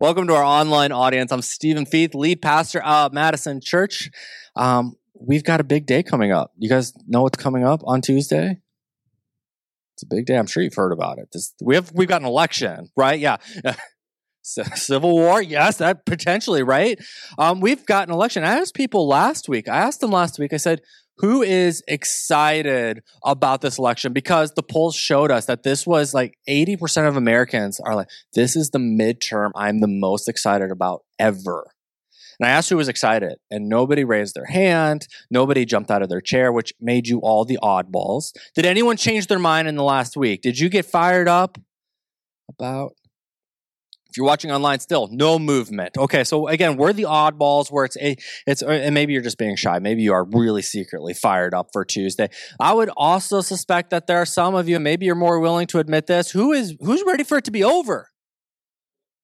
Welcome to our online audience. I'm Stephen Feith, lead pastor at Madison Church. Um, we've got a big day coming up. You guys know what's coming up on Tuesday? It's a big day. I'm sure you've heard about it. This, we have we've got an election, right? Yeah. Civil War, yes, that potentially, right? Um, we've got an election. I asked people last week. I asked them last week. I said, who is excited about this election because the polls showed us that this was like 80% of Americans are like, this is the midterm I'm the most excited about ever. And I asked who was excited, and nobody raised their hand. Nobody jumped out of their chair, which made you all the oddballs. Did anyone change their mind in the last week? Did you get fired up about if you're watching online still, no movement. Okay, so again, we're the oddballs where it's a it's uh, and maybe you're just being shy. Maybe you are really secretly fired up for Tuesday. I would also suspect that there are some of you, maybe you're more willing to admit this, who is who's ready for it to be over.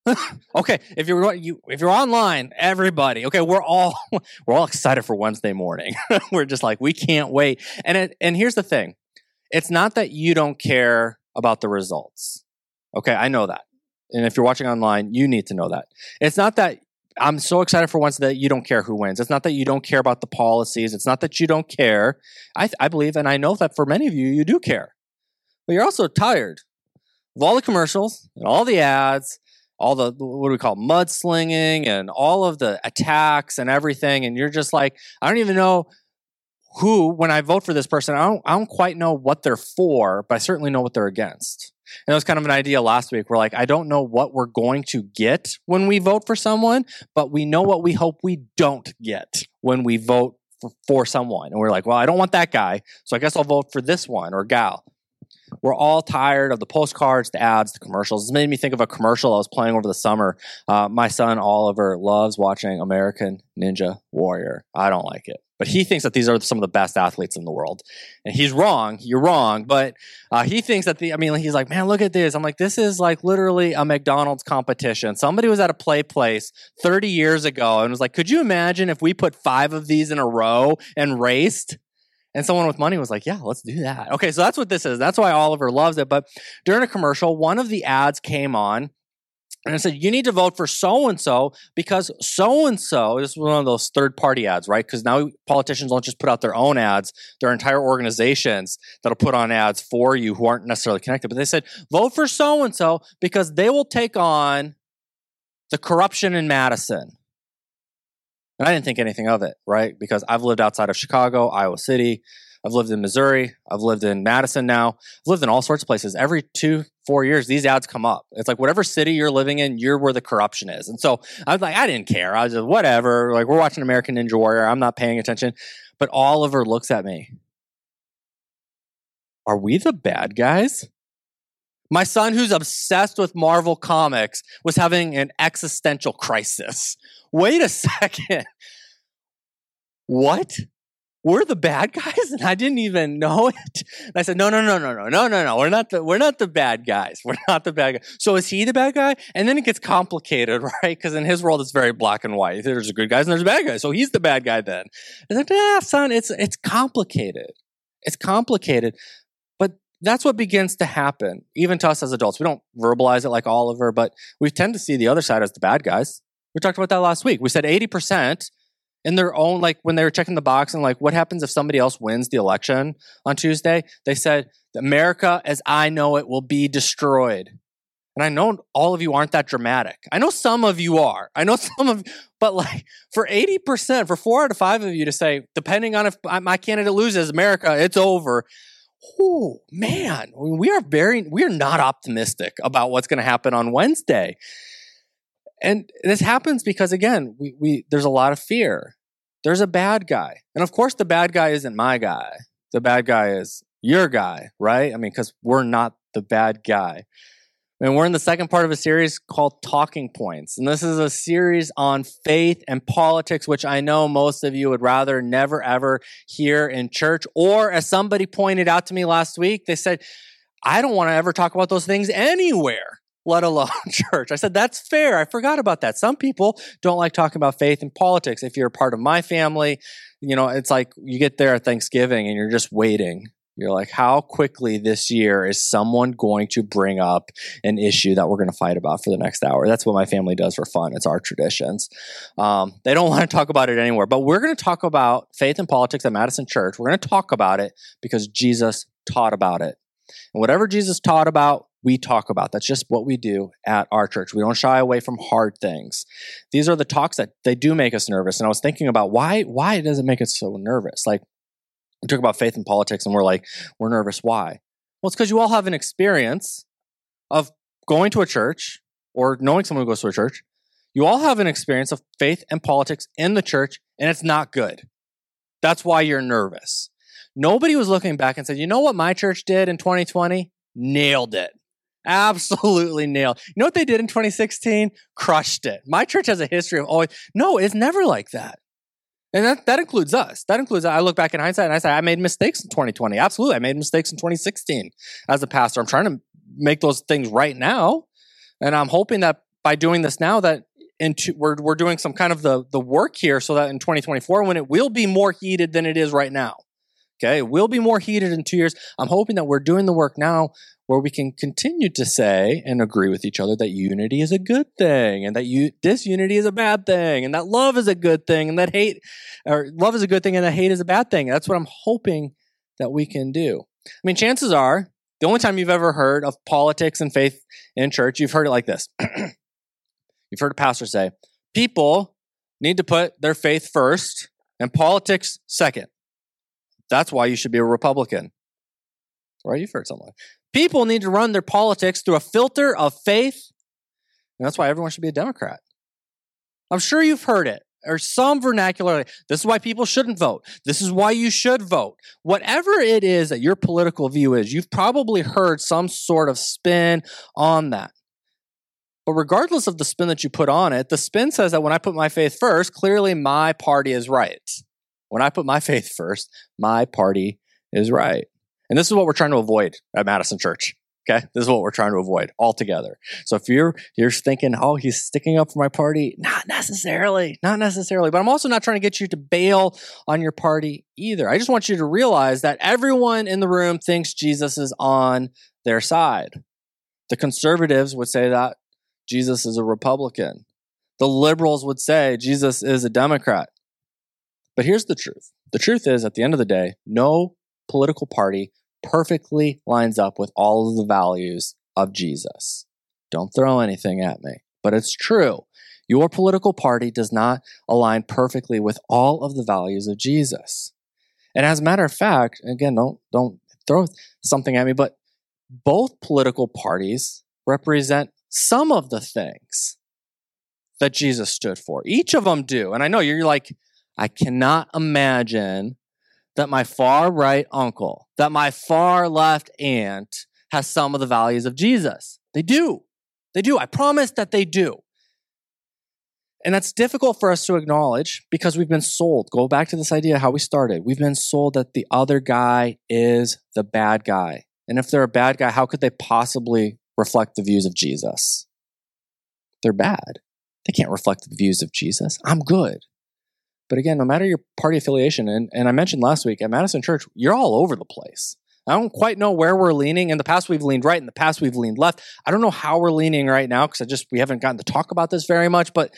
okay, if you're you if you're online, everybody, okay, we're all we're all excited for Wednesday morning. we're just like we can't wait. And it, and here's the thing. It's not that you don't care about the results. Okay, I know that. And if you're watching online, you need to know that. It's not that I'm so excited for once that you don't care who wins. It's not that you don't care about the policies. It's not that you don't care. I, I believe, and I know that for many of you, you do care. But you're also tired of all the commercials and all the ads, all the, what do we call mudslinging and all of the attacks and everything. And you're just like, I don't even know who, when I vote for this person, I don't, I don't quite know what they're for, but I certainly know what they're against. And that was kind of an idea last week. We're like, I don't know what we're going to get when we vote for someone, but we know what we hope we don't get when we vote for, for someone. And we're like, well, I don't want that guy, so I guess I'll vote for this one or gal. We're all tired of the postcards, the ads, the commercials. It made me think of a commercial I was playing over the summer. Uh, my son Oliver loves watching American Ninja Warrior. I don't like it but he thinks that these are some of the best athletes in the world and he's wrong you're wrong but uh, he thinks that the i mean he's like man look at this i'm like this is like literally a mcdonald's competition somebody was at a play place 30 years ago and was like could you imagine if we put five of these in a row and raced and someone with money was like, yeah, let's do that. Okay, so that's what this is. That's why Oliver loves it. But during a commercial, one of the ads came on and I said, you need to vote for so and so because so and so is one of those third party ads, right? Because now politicians don't just put out their own ads, their entire organizations that'll put on ads for you who aren't necessarily connected. But they said, vote for so and so because they will take on the corruption in Madison. And I didn't think anything of it, right? Because I've lived outside of Chicago, Iowa City. I've lived in Missouri. I've lived in Madison now. I've lived in all sorts of places. Every two, four years, these ads come up. It's like whatever city you're living in, you're where the corruption is. And so I was like, I didn't care. I was just, whatever. Like, we're watching American Ninja Warrior. I'm not paying attention. But Oliver looks at me. Are we the bad guys? My son, who's obsessed with Marvel Comics, was having an existential crisis. Wait a second. What? We're the bad guys and I didn't even know it. And I said, no, no, no, no, no, no, no, no. We're not the, we're not the bad guys. We're not the bad guy. So is he the bad guy? And then it gets complicated, right? Because in his world, it's very black and white. There's a good guys and there's a bad guys. So he's the bad guy then. It's like, ah, son, it's, it's complicated. It's complicated. But that's what begins to happen, even to us as adults. We don't verbalize it like Oliver, but we tend to see the other side as the bad guys. We talked about that last week. We said 80% in their own like when they were checking the box and like what happens if somebody else wins the election on Tuesday they said America as I know it will be destroyed. And I know all of you aren't that dramatic. I know some of you are. I know some of but like for 80% for 4 out of 5 of you to say depending on if my candidate loses America it's over. Oh man we are very we are not optimistic about what's going to happen on Wednesday. And this happens because again, we, we there's a lot of fear. There's a bad guy. And of course the bad guy isn't my guy. The bad guy is your guy, right? I mean, because we're not the bad guy. And we're in the second part of a series called Talking Points. And this is a series on faith and politics, which I know most of you would rather never ever hear in church. Or as somebody pointed out to me last week, they said, I don't want to ever talk about those things anywhere let alone church. I said, that's fair. I forgot about that. Some people don't like talking about faith and politics. If you're a part of my family, you know, it's like you get there at Thanksgiving and you're just waiting. You're like, how quickly this year is someone going to bring up an issue that we're going to fight about for the next hour? That's what my family does for fun. It's our traditions. Um, they don't want to talk about it anywhere, but we're going to talk about faith and politics at Madison Church. We're going to talk about it because Jesus taught about it. And whatever Jesus taught about, we talk about. That's just what we do at our church. We don't shy away from hard things. These are the talks that they do make us nervous. And I was thinking about why why does it make us so nervous? Like we talk about faith and politics and we're like, we're nervous. Why? Well, it's because you all have an experience of going to a church or knowing someone who goes to a church. You all have an experience of faith and politics in the church, and it's not good. That's why you're nervous. Nobody was looking back and said, you know what my church did in 2020? Nailed it. Absolutely nailed. You know what they did in 2016? Crushed it. My church has a history of always, no, it's never like that. And that, that includes us. That includes, I look back in hindsight and I say, I made mistakes in 2020. Absolutely. I made mistakes in 2016 as a pastor. I'm trying to make those things right now. And I'm hoping that by doing this now, that we're, we're doing some kind of the, the work here so that in 2024, when it will be more heated than it is right now, okay, it will be more heated in two years. I'm hoping that we're doing the work now where we can continue to say and agree with each other that unity is a good thing and that you, disunity is a bad thing and that love is a good thing and that hate or love is a good thing and that hate is a bad thing. That's what I'm hoping that we can do. I mean, chances are the only time you've ever heard of politics and faith in church, you've heard it like this. you've heard a pastor say, people need to put their faith first and politics second. That's why you should be a Republican. Right? You've heard something People need to run their politics through a filter of faith. And that's why everyone should be a Democrat. I'm sure you've heard it or some vernacular. This is why people shouldn't vote. This is why you should vote. Whatever it is that your political view is, you've probably heard some sort of spin on that. But regardless of the spin that you put on it, the spin says that when I put my faith first, clearly my party is right. When I put my faith first, my party is right. And this is what we're trying to avoid at Madison Church. Okay. This is what we're trying to avoid altogether. So if you're, you're thinking, oh, he's sticking up for my party, not necessarily, not necessarily. But I'm also not trying to get you to bail on your party either. I just want you to realize that everyone in the room thinks Jesus is on their side. The conservatives would say that Jesus is a Republican. The liberals would say Jesus is a Democrat. But here's the truth. The truth is, at the end of the day, no political party perfectly lines up with all of the values of Jesus. Don't throw anything at me, but it's true. Your political party does not align perfectly with all of the values of Jesus. And as a matter of fact, again, don't don't throw something at me, but both political parties represent some of the things that Jesus stood for. Each of them do. And I know you're like, I cannot imagine that my far right uncle, that my far left aunt has some of the values of Jesus. They do. They do. I promise that they do. And that's difficult for us to acknowledge because we've been sold. Go back to this idea how we started. We've been sold that the other guy is the bad guy. And if they're a bad guy, how could they possibly reflect the views of Jesus? They're bad. They can't reflect the views of Jesus. I'm good. But again, no matter your party affiliation, and, and I mentioned last week at Madison Church, you're all over the place. I don't quite know where we're leaning. In the past, we've leaned right. In the past, we've leaned left. I don't know how we're leaning right now because I just we haven't gotten to talk about this very much. But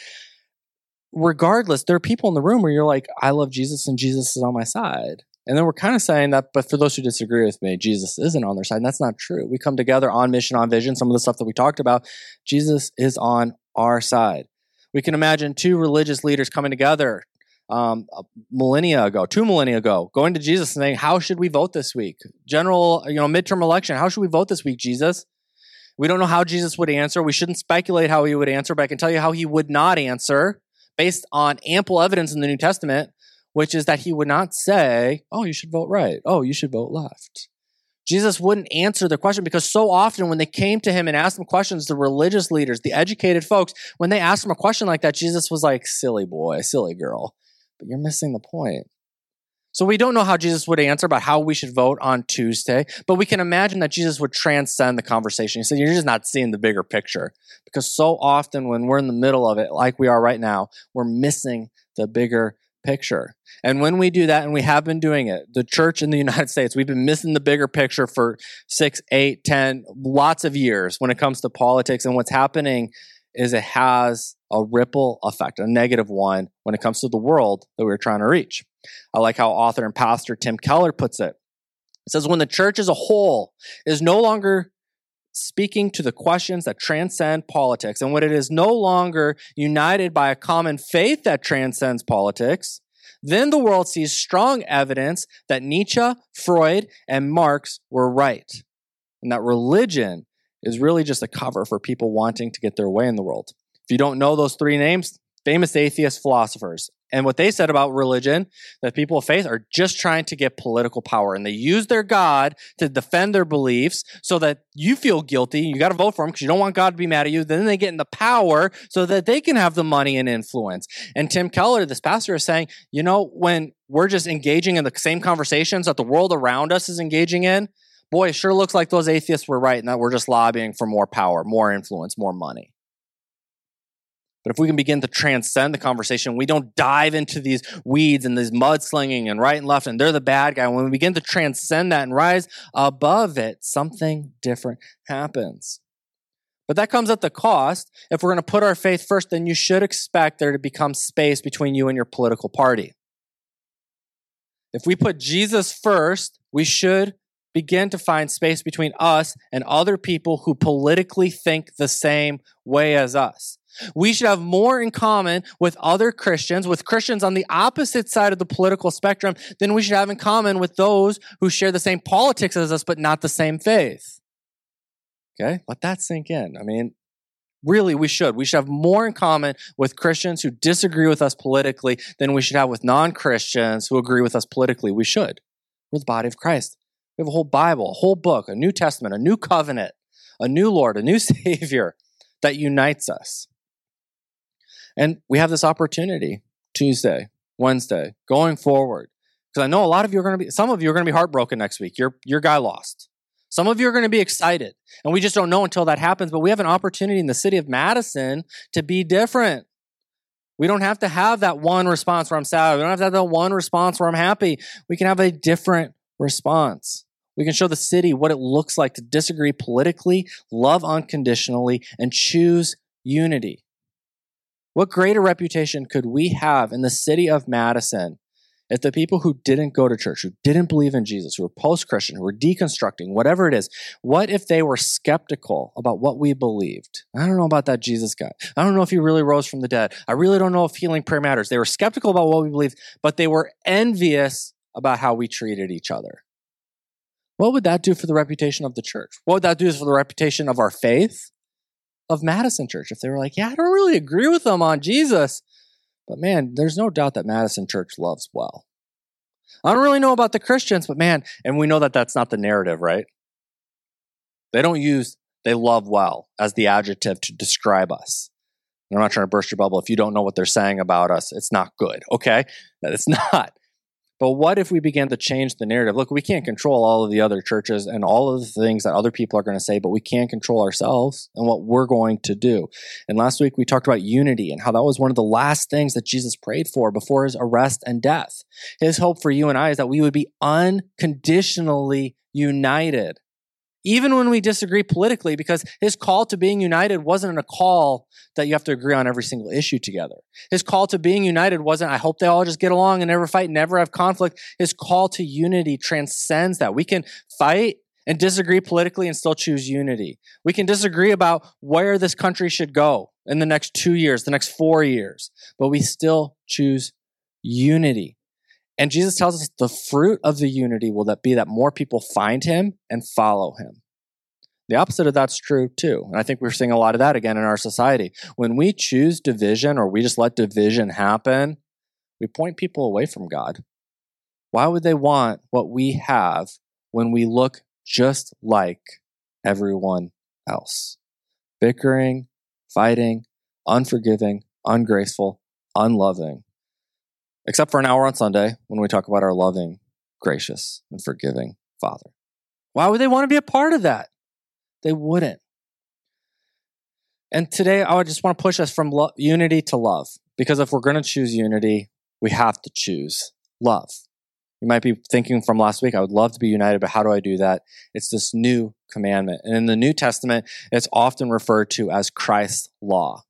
regardless, there are people in the room where you're like, I love Jesus and Jesus is on my side. And then we're kind of saying that, but for those who disagree with me, Jesus isn't on their side. And that's not true. We come together on mission, on vision, some of the stuff that we talked about. Jesus is on our side. We can imagine two religious leaders coming together um, millennia ago, two millennia ago, going to Jesus and saying, "How should we vote this week? General, you know, midterm election. How should we vote this week, Jesus?" We don't know how Jesus would answer. We shouldn't speculate how he would answer, but I can tell you how he would not answer based on ample evidence in the New Testament, which is that he would not say, "Oh, you should vote right. Oh, you should vote left." Jesus wouldn't answer the question because so often when they came to him and asked him questions, the religious leaders, the educated folks, when they asked him a question like that, Jesus was like, silly boy, silly girl but you're missing the point. So we don't know how Jesus would answer about how we should vote on Tuesday, but we can imagine that Jesus would transcend the conversation. He said, You're just not seeing the bigger picture. Because so often when we're in the middle of it, like we are right now, we're missing the bigger picture. And when we do that, and we have been doing it, the church in the United States, we've been missing the bigger picture for six, eight, ten, lots of years when it comes to politics. And what's happening is it has a ripple effect, a negative one, when it comes to the world that we're trying to reach. I like how author and pastor Tim Keller puts it. It says, when the church as a whole is no longer speaking to the questions that transcend politics, and when it is no longer united by a common faith that transcends politics, then the world sees strong evidence that Nietzsche, Freud, and Marx were right, and that religion is really just a cover for people wanting to get their way in the world. If you don't know those three names, famous atheist philosophers. And what they said about religion, that people of faith are just trying to get political power. And they use their God to defend their beliefs so that you feel guilty. You got to vote for them because you don't want God to be mad at you. Then they get in the power so that they can have the money and influence. And Tim Keller, this pastor, is saying, you know, when we're just engaging in the same conversations that the world around us is engaging in, boy, it sure looks like those atheists were right and that we're just lobbying for more power, more influence, more money. But if we can begin to transcend the conversation, we don't dive into these weeds and these mudslinging and right and left, and they're the bad guy. When we begin to transcend that and rise above it, something different happens. But that comes at the cost. If we're going to put our faith first, then you should expect there to become space between you and your political party. If we put Jesus first, we should begin to find space between us and other people who politically think the same way as us. We should have more in common with other Christians, with Christians on the opposite side of the political spectrum, than we should have in common with those who share the same politics as us, but not the same faith. Okay, let that sink in. I mean, really, we should. We should have more in common with Christians who disagree with us politically than we should have with non Christians who agree with us politically. We should. We're the body of Christ. We have a whole Bible, a whole book, a New Testament, a new covenant, a new Lord, a new Savior that unites us. And we have this opportunity Tuesday, Wednesday, going forward. Because I know a lot of you are going to be, some of you are going to be heartbroken next week. Your, your guy lost. Some of you are going to be excited. And we just don't know until that happens. But we have an opportunity in the city of Madison to be different. We don't have to have that one response where I'm sad. We don't have to have that one response where I'm happy. We can have a different response. We can show the city what it looks like to disagree politically, love unconditionally, and choose unity. What greater reputation could we have in the city of Madison if the people who didn't go to church, who didn't believe in Jesus, who were post Christian, who were deconstructing, whatever it is, what if they were skeptical about what we believed? I don't know about that Jesus guy. I don't know if he really rose from the dead. I really don't know if healing prayer matters. They were skeptical about what we believed, but they were envious about how we treated each other. What would that do for the reputation of the church? What would that do for the reputation of our faith? of Madison Church if they were like, yeah, I don't really agree with them on Jesus. But man, there's no doubt that Madison Church loves well. I don't really know about the Christians, but man, and we know that that's not the narrative, right? They don't use they love well as the adjective to describe us. And I'm not trying to burst your bubble. If you don't know what they're saying about us, it's not good, okay? It's not. But what if we began to change the narrative? Look, we can't control all of the other churches and all of the things that other people are going to say, but we can control ourselves and what we're going to do. And last week we talked about unity and how that was one of the last things that Jesus prayed for before his arrest and death. His hope for you and I is that we would be unconditionally united even when we disagree politically, because his call to being united wasn't a call that you have to agree on every single issue together. His call to being united wasn't, I hope they all just get along and never fight, never have conflict. His call to unity transcends that. We can fight and disagree politically and still choose unity. We can disagree about where this country should go in the next two years, the next four years, but we still choose unity. And Jesus tells us the fruit of the unity will that be that more people find him and follow him. The opposite of that's true too. And I think we're seeing a lot of that again in our society. When we choose division or we just let division happen, we point people away from God. Why would they want what we have when we look just like everyone else? Bickering, fighting, unforgiving, ungraceful, unloving except for an hour on Sunday when we talk about our loving, gracious, and forgiving Father. Why would they want to be a part of that? They wouldn't. And today, I would just want to push us from lo- unity to love. Because if we're going to choose unity, we have to choose love. You might be thinking from last week, I would love to be united, but how do I do that? It's this new commandment. And in the New Testament, it's often referred to as Christ's law.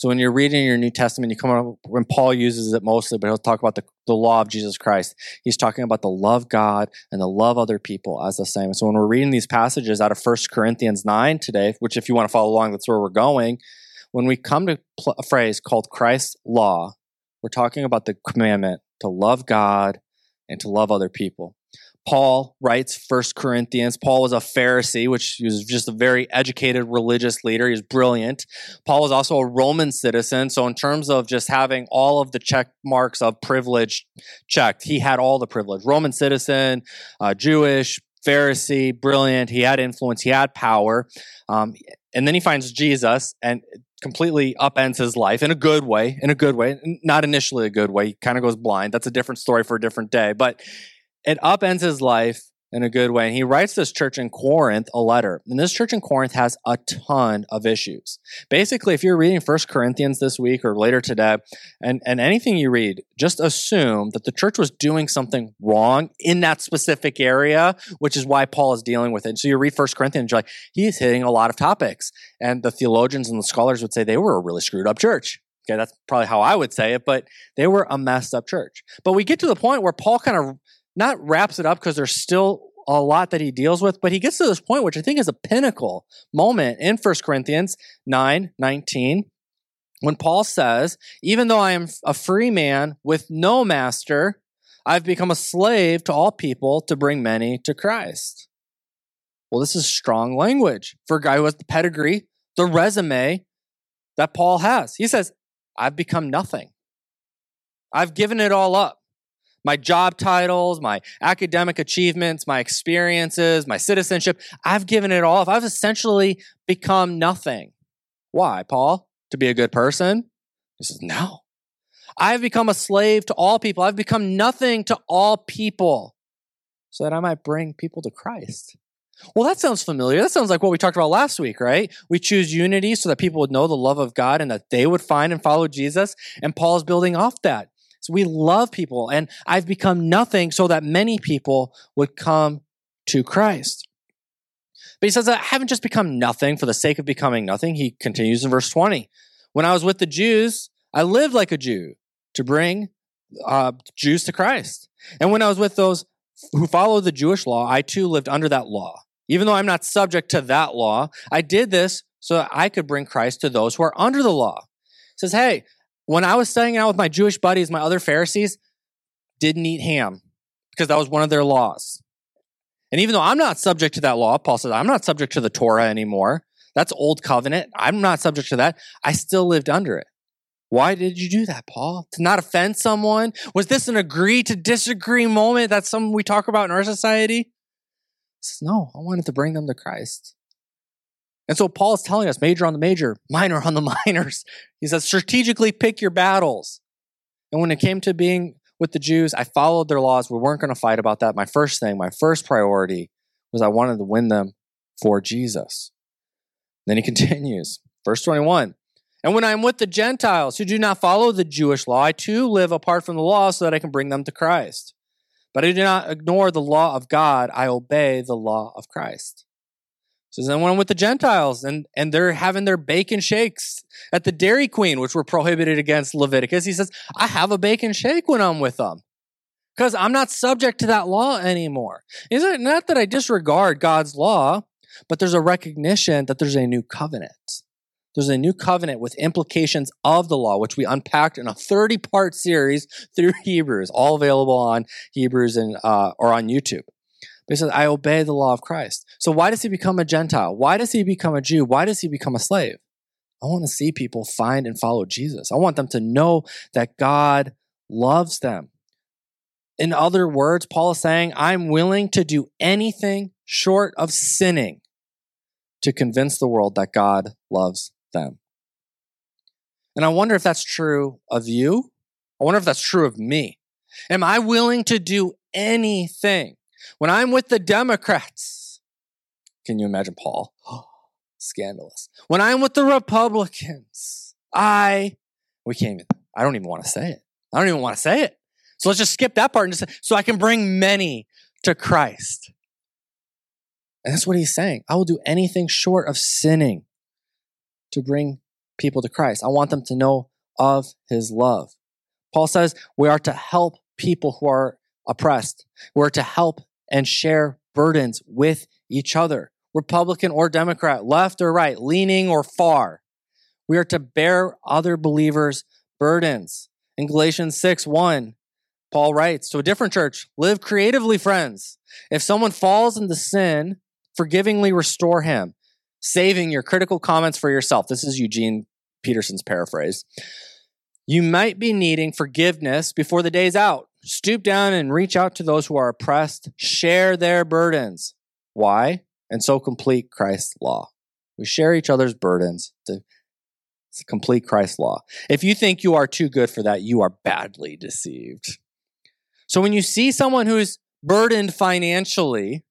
So when you're reading your New Testament, you come up when Paul uses it mostly, but he'll talk about the, the law of Jesus Christ. He's talking about the love God and the love other people as the same. So when we're reading these passages out of 1 Corinthians 9 today, which if you want to follow along, that's where we're going. When we come to a phrase called Christ's law, we're talking about the commandment to love God and to love other people. Paul writes First Corinthians. Paul was a Pharisee, which he was just a very educated religious leader. He was brilliant. Paul was also a Roman citizen. So, in terms of just having all of the check marks of privilege checked, he had all the privilege. Roman citizen, uh, Jewish, Pharisee, brilliant. He had influence. He had power. Um, and then he finds Jesus and completely upends his life in a good way, in a good way, not initially a good way. He kind of goes blind. That's a different story for a different day. But it upends his life in a good way. And he writes this church in Corinth a letter. And this church in Corinth has a ton of issues. Basically, if you're reading First Corinthians this week or later today, and, and anything you read, just assume that the church was doing something wrong in that specific area, which is why Paul is dealing with it. And So you read First Corinthians, you're like, he's hitting a lot of topics. And the theologians and the scholars would say they were a really screwed up church. Okay, that's probably how I would say it, but they were a messed up church. But we get to the point where Paul kind of not wraps it up because there's still a lot that he deals with, but he gets to this point, which I think is a pinnacle moment in 1 Corinthians 9 19, when Paul says, Even though I am a free man with no master, I've become a slave to all people to bring many to Christ. Well, this is strong language for a guy who has the pedigree, the resume that Paul has. He says, I've become nothing. I've given it all up my job titles, my academic achievements, my experiences, my citizenship. I've given it all. I've essentially become nothing. Why, Paul? To be a good person? He says, No. I've become a slave to all people. I've become nothing to all people so that I might bring people to Christ. Well, that sounds familiar. That sounds like what we talked about last week, right? We choose unity so that people would know the love of God and that they would find and follow Jesus. And Paul's building off that. So we love people, and I've become nothing so that many people would come to Christ. But he says, I haven't just become nothing for the sake of becoming nothing. He continues in verse 20. When I was with the Jews, I lived like a Jew to bring uh, Jews to Christ. And when I was with those who follow the Jewish law, I too lived under that law. Even though I'm not subject to that law, I did this so that I could bring Christ to those who are under the law. Says, Hey, when I was staying out with my Jewish buddies, my other Pharisees didn't eat ham because that was one of their laws. And even though I'm not subject to that law, Paul says, I'm not subject to the Torah anymore. That's old covenant. I'm not subject to that. I still lived under it. Why did you do that, Paul? To not offend someone? Was this an agree to disagree moment? That's something we talk about in our society? He says, no, I wanted to bring them to Christ. And so Paul is telling us major on the major, minor on the minors. He says, strategically pick your battles. And when it came to being with the Jews, I followed their laws. We weren't going to fight about that. My first thing, my first priority was I wanted to win them for Jesus. Then he continues, verse 21. And when I'm with the Gentiles who do not follow the Jewish law, I too live apart from the law so that I can bring them to Christ. But I do not ignore the law of God, I obey the law of Christ says, I went with the Gentiles and, and they're having their bacon shakes at the Dairy Queen, which were prohibited against Leviticus. He says, I have a bacon shake when I'm with them because I'm not subject to that law anymore. Is it not that I disregard God's law, but there's a recognition that there's a new covenant. There's a new covenant with implications of the law, which we unpacked in a 30 part series through Hebrews, all available on Hebrews and, uh, or on YouTube. He says, I obey the law of Christ. So why does he become a Gentile? Why does he become a Jew? Why does he become a slave? I want to see people find and follow Jesus. I want them to know that God loves them. In other words, Paul is saying, I'm willing to do anything short of sinning to convince the world that God loves them. And I wonder if that's true of you. I wonder if that's true of me. Am I willing to do anything when I'm with the Democrats, can you imagine Paul? Scandalous. When I'm with the Republicans, I, we can't even, I don't even want to say it. I don't even want to say it. So let's just skip that part and just so I can bring many to Christ. And that's what he's saying. I will do anything short of sinning to bring people to Christ. I want them to know of his love. Paul says we are to help people who are oppressed. We're to help and share burdens with each other, Republican or Democrat, left or right, leaning or far. We are to bear other believers' burdens. In Galatians 6 1, Paul writes to a different church live creatively, friends. If someone falls into sin, forgivingly restore him, saving your critical comments for yourself. This is Eugene Peterson's paraphrase. You might be needing forgiveness before the day's out. Stoop down and reach out to those who are oppressed. Share their burdens. Why? And so complete Christ's law. We share each other's burdens to, complete Christ's law. If you think you are too good for that, you are badly deceived. So when you see someone who's burdened financially,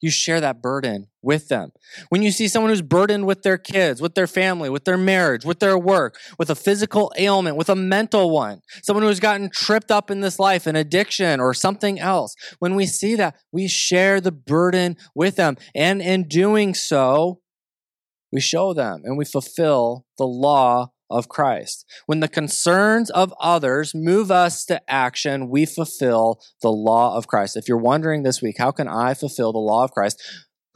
you share that burden with them. When you see someone who's burdened with their kids, with their family, with their marriage, with their work, with a physical ailment, with a mental one, someone who's gotten tripped up in this life, an addiction or something else, when we see that, we share the burden with them. And in doing so, we show them and we fulfill the law of Christ. When the concerns of others move us to action, we fulfill the law of Christ. If you're wondering this week, how can I fulfill the law of Christ?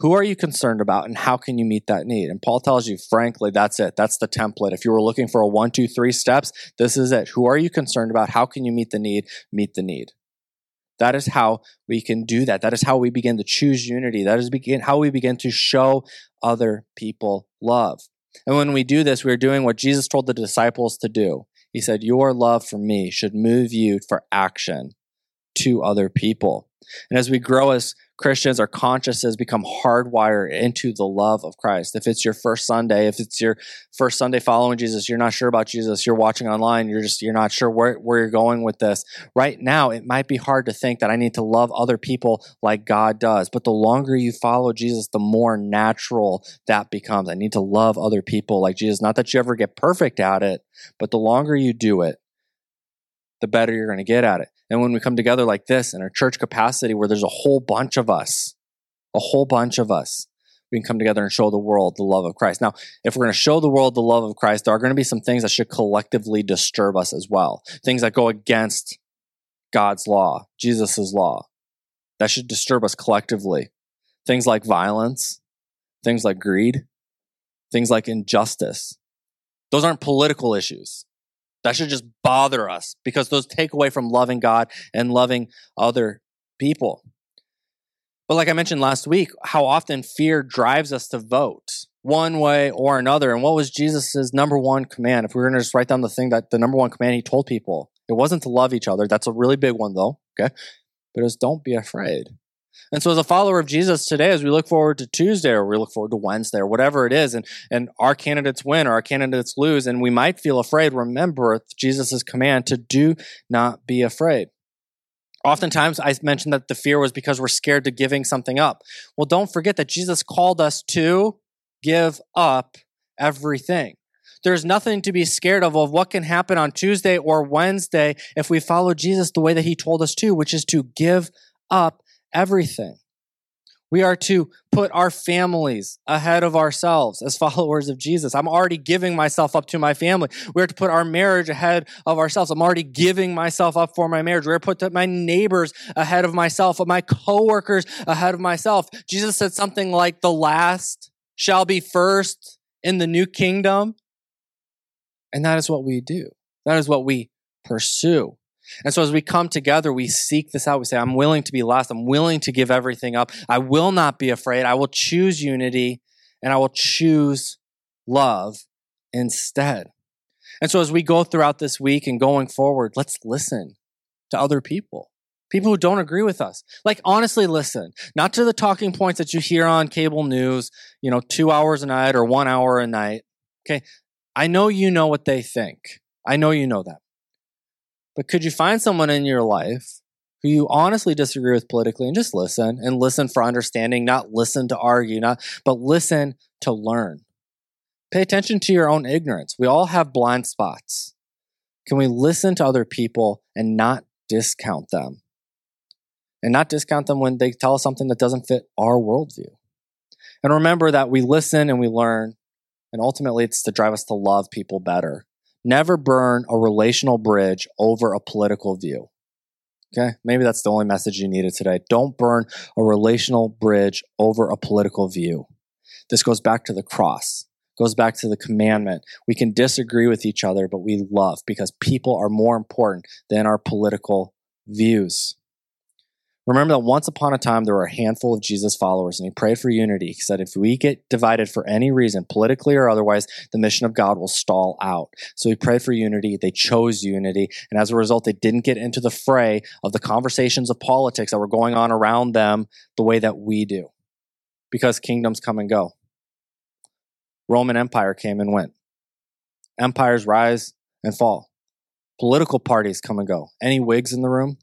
Who are you concerned about and how can you meet that need? And Paul tells you, frankly, that's it. That's the template. If you were looking for a one, two, three steps, this is it. Who are you concerned about? How can you meet the need? Meet the need. That is how we can do that. That is how we begin to choose unity. That is begin, how we begin to show other people love. And when we do this, we're doing what Jesus told the disciples to do. He said, Your love for me should move you for action to other people. And as we grow as Christians, our consciences become hardwired into the love of Christ. If it's your first Sunday, if it's your first Sunday following Jesus, you're not sure about Jesus, you're watching online, you're just, you're not sure where, where you're going with this. Right now, it might be hard to think that I need to love other people like God does. But the longer you follow Jesus, the more natural that becomes. I need to love other people like Jesus. Not that you ever get perfect at it, but the longer you do it, the better you're going to get at it. And when we come together like this in our church capacity where there's a whole bunch of us, a whole bunch of us, we can come together and show the world the love of Christ. Now, if we're going to show the world the love of Christ, there are going to be some things that should collectively disturb us as well. Things that go against God's law, Jesus' law. That should disturb us collectively. Things like violence, things like greed, things like injustice. Those aren't political issues. That should just bother us because those take away from loving God and loving other people. But like I mentioned last week, how often fear drives us to vote one way or another. And what was Jesus' number one command? If we were going to just write down the thing that the number one command he told people, it wasn't to love each other. That's a really big one though. Okay. But it was don't be afraid. And so, as a follower of Jesus today, as we look forward to Tuesday or we look forward to Wednesday or whatever it is, and, and our candidates win or our candidates lose, and we might feel afraid, remember Jesus' command to do not be afraid. Oftentimes, I mentioned that the fear was because we're scared to giving something up. Well, don't forget that Jesus called us to give up everything. There's nothing to be scared of of what can happen on Tuesday or Wednesday if we follow Jesus the way that he told us to, which is to give up everything. We are to put our families ahead of ourselves as followers of Jesus. I'm already giving myself up to my family. We are to put our marriage ahead of ourselves. I'm already giving myself up for my marriage. We're to put my neighbors ahead of myself, my coworkers ahead of myself. Jesus said something like, the last shall be first in the new kingdom. And that is what we do. That is what we pursue. And so as we come together, we seek this out. We say, I'm willing to be lost. I'm willing to give everything up. I will not be afraid. I will choose unity and I will choose love instead. And so as we go throughout this week and going forward, let's listen to other people. People who don't agree with us. Like honestly listen, not to the talking points that you hear on cable news, you know, 2 hours a night or 1 hour a night. Okay? I know you know what they think. I know you know that. But could you find someone in your life who you honestly disagree with politically and just listen and listen for understanding, not listen to argue, not, but listen to learn. Pay attention to your own ignorance. We all have blind spots. Can we listen to other people and not discount them? And not discount them when they tell us something that doesn't fit our worldview. And remember that we listen and we learn, and ultimately it's to drive us to love people better. Never burn a relational bridge over a political view. Okay, maybe that's the only message you needed today. Don't burn a relational bridge over a political view. This goes back to the cross, goes back to the commandment. We can disagree with each other, but we love because people are more important than our political views. Remember that once upon a time there were a handful of Jesus followers, and he prayed for unity. He said, if we get divided for any reason, politically or otherwise, the mission of God will stall out. So he prayed for unity. They chose unity. And as a result, they didn't get into the fray of the conversations of politics that were going on around them the way that we do. Because kingdoms come and go. Roman Empire came and went. Empires rise and fall. Political parties come and go. Any Whigs in the room?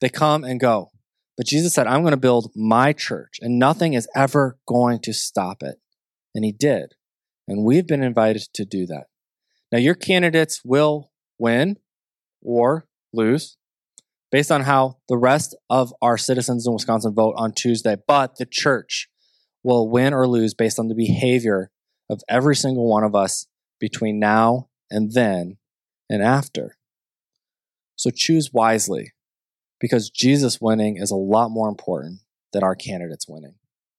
They come and go. But Jesus said, I'm going to build my church, and nothing is ever going to stop it. And he did. And we've been invited to do that. Now, your candidates will win or lose based on how the rest of our citizens in Wisconsin vote on Tuesday, but the church will win or lose based on the behavior of every single one of us between now and then and after. So choose wisely because Jesus winning is a lot more important than our candidates winning.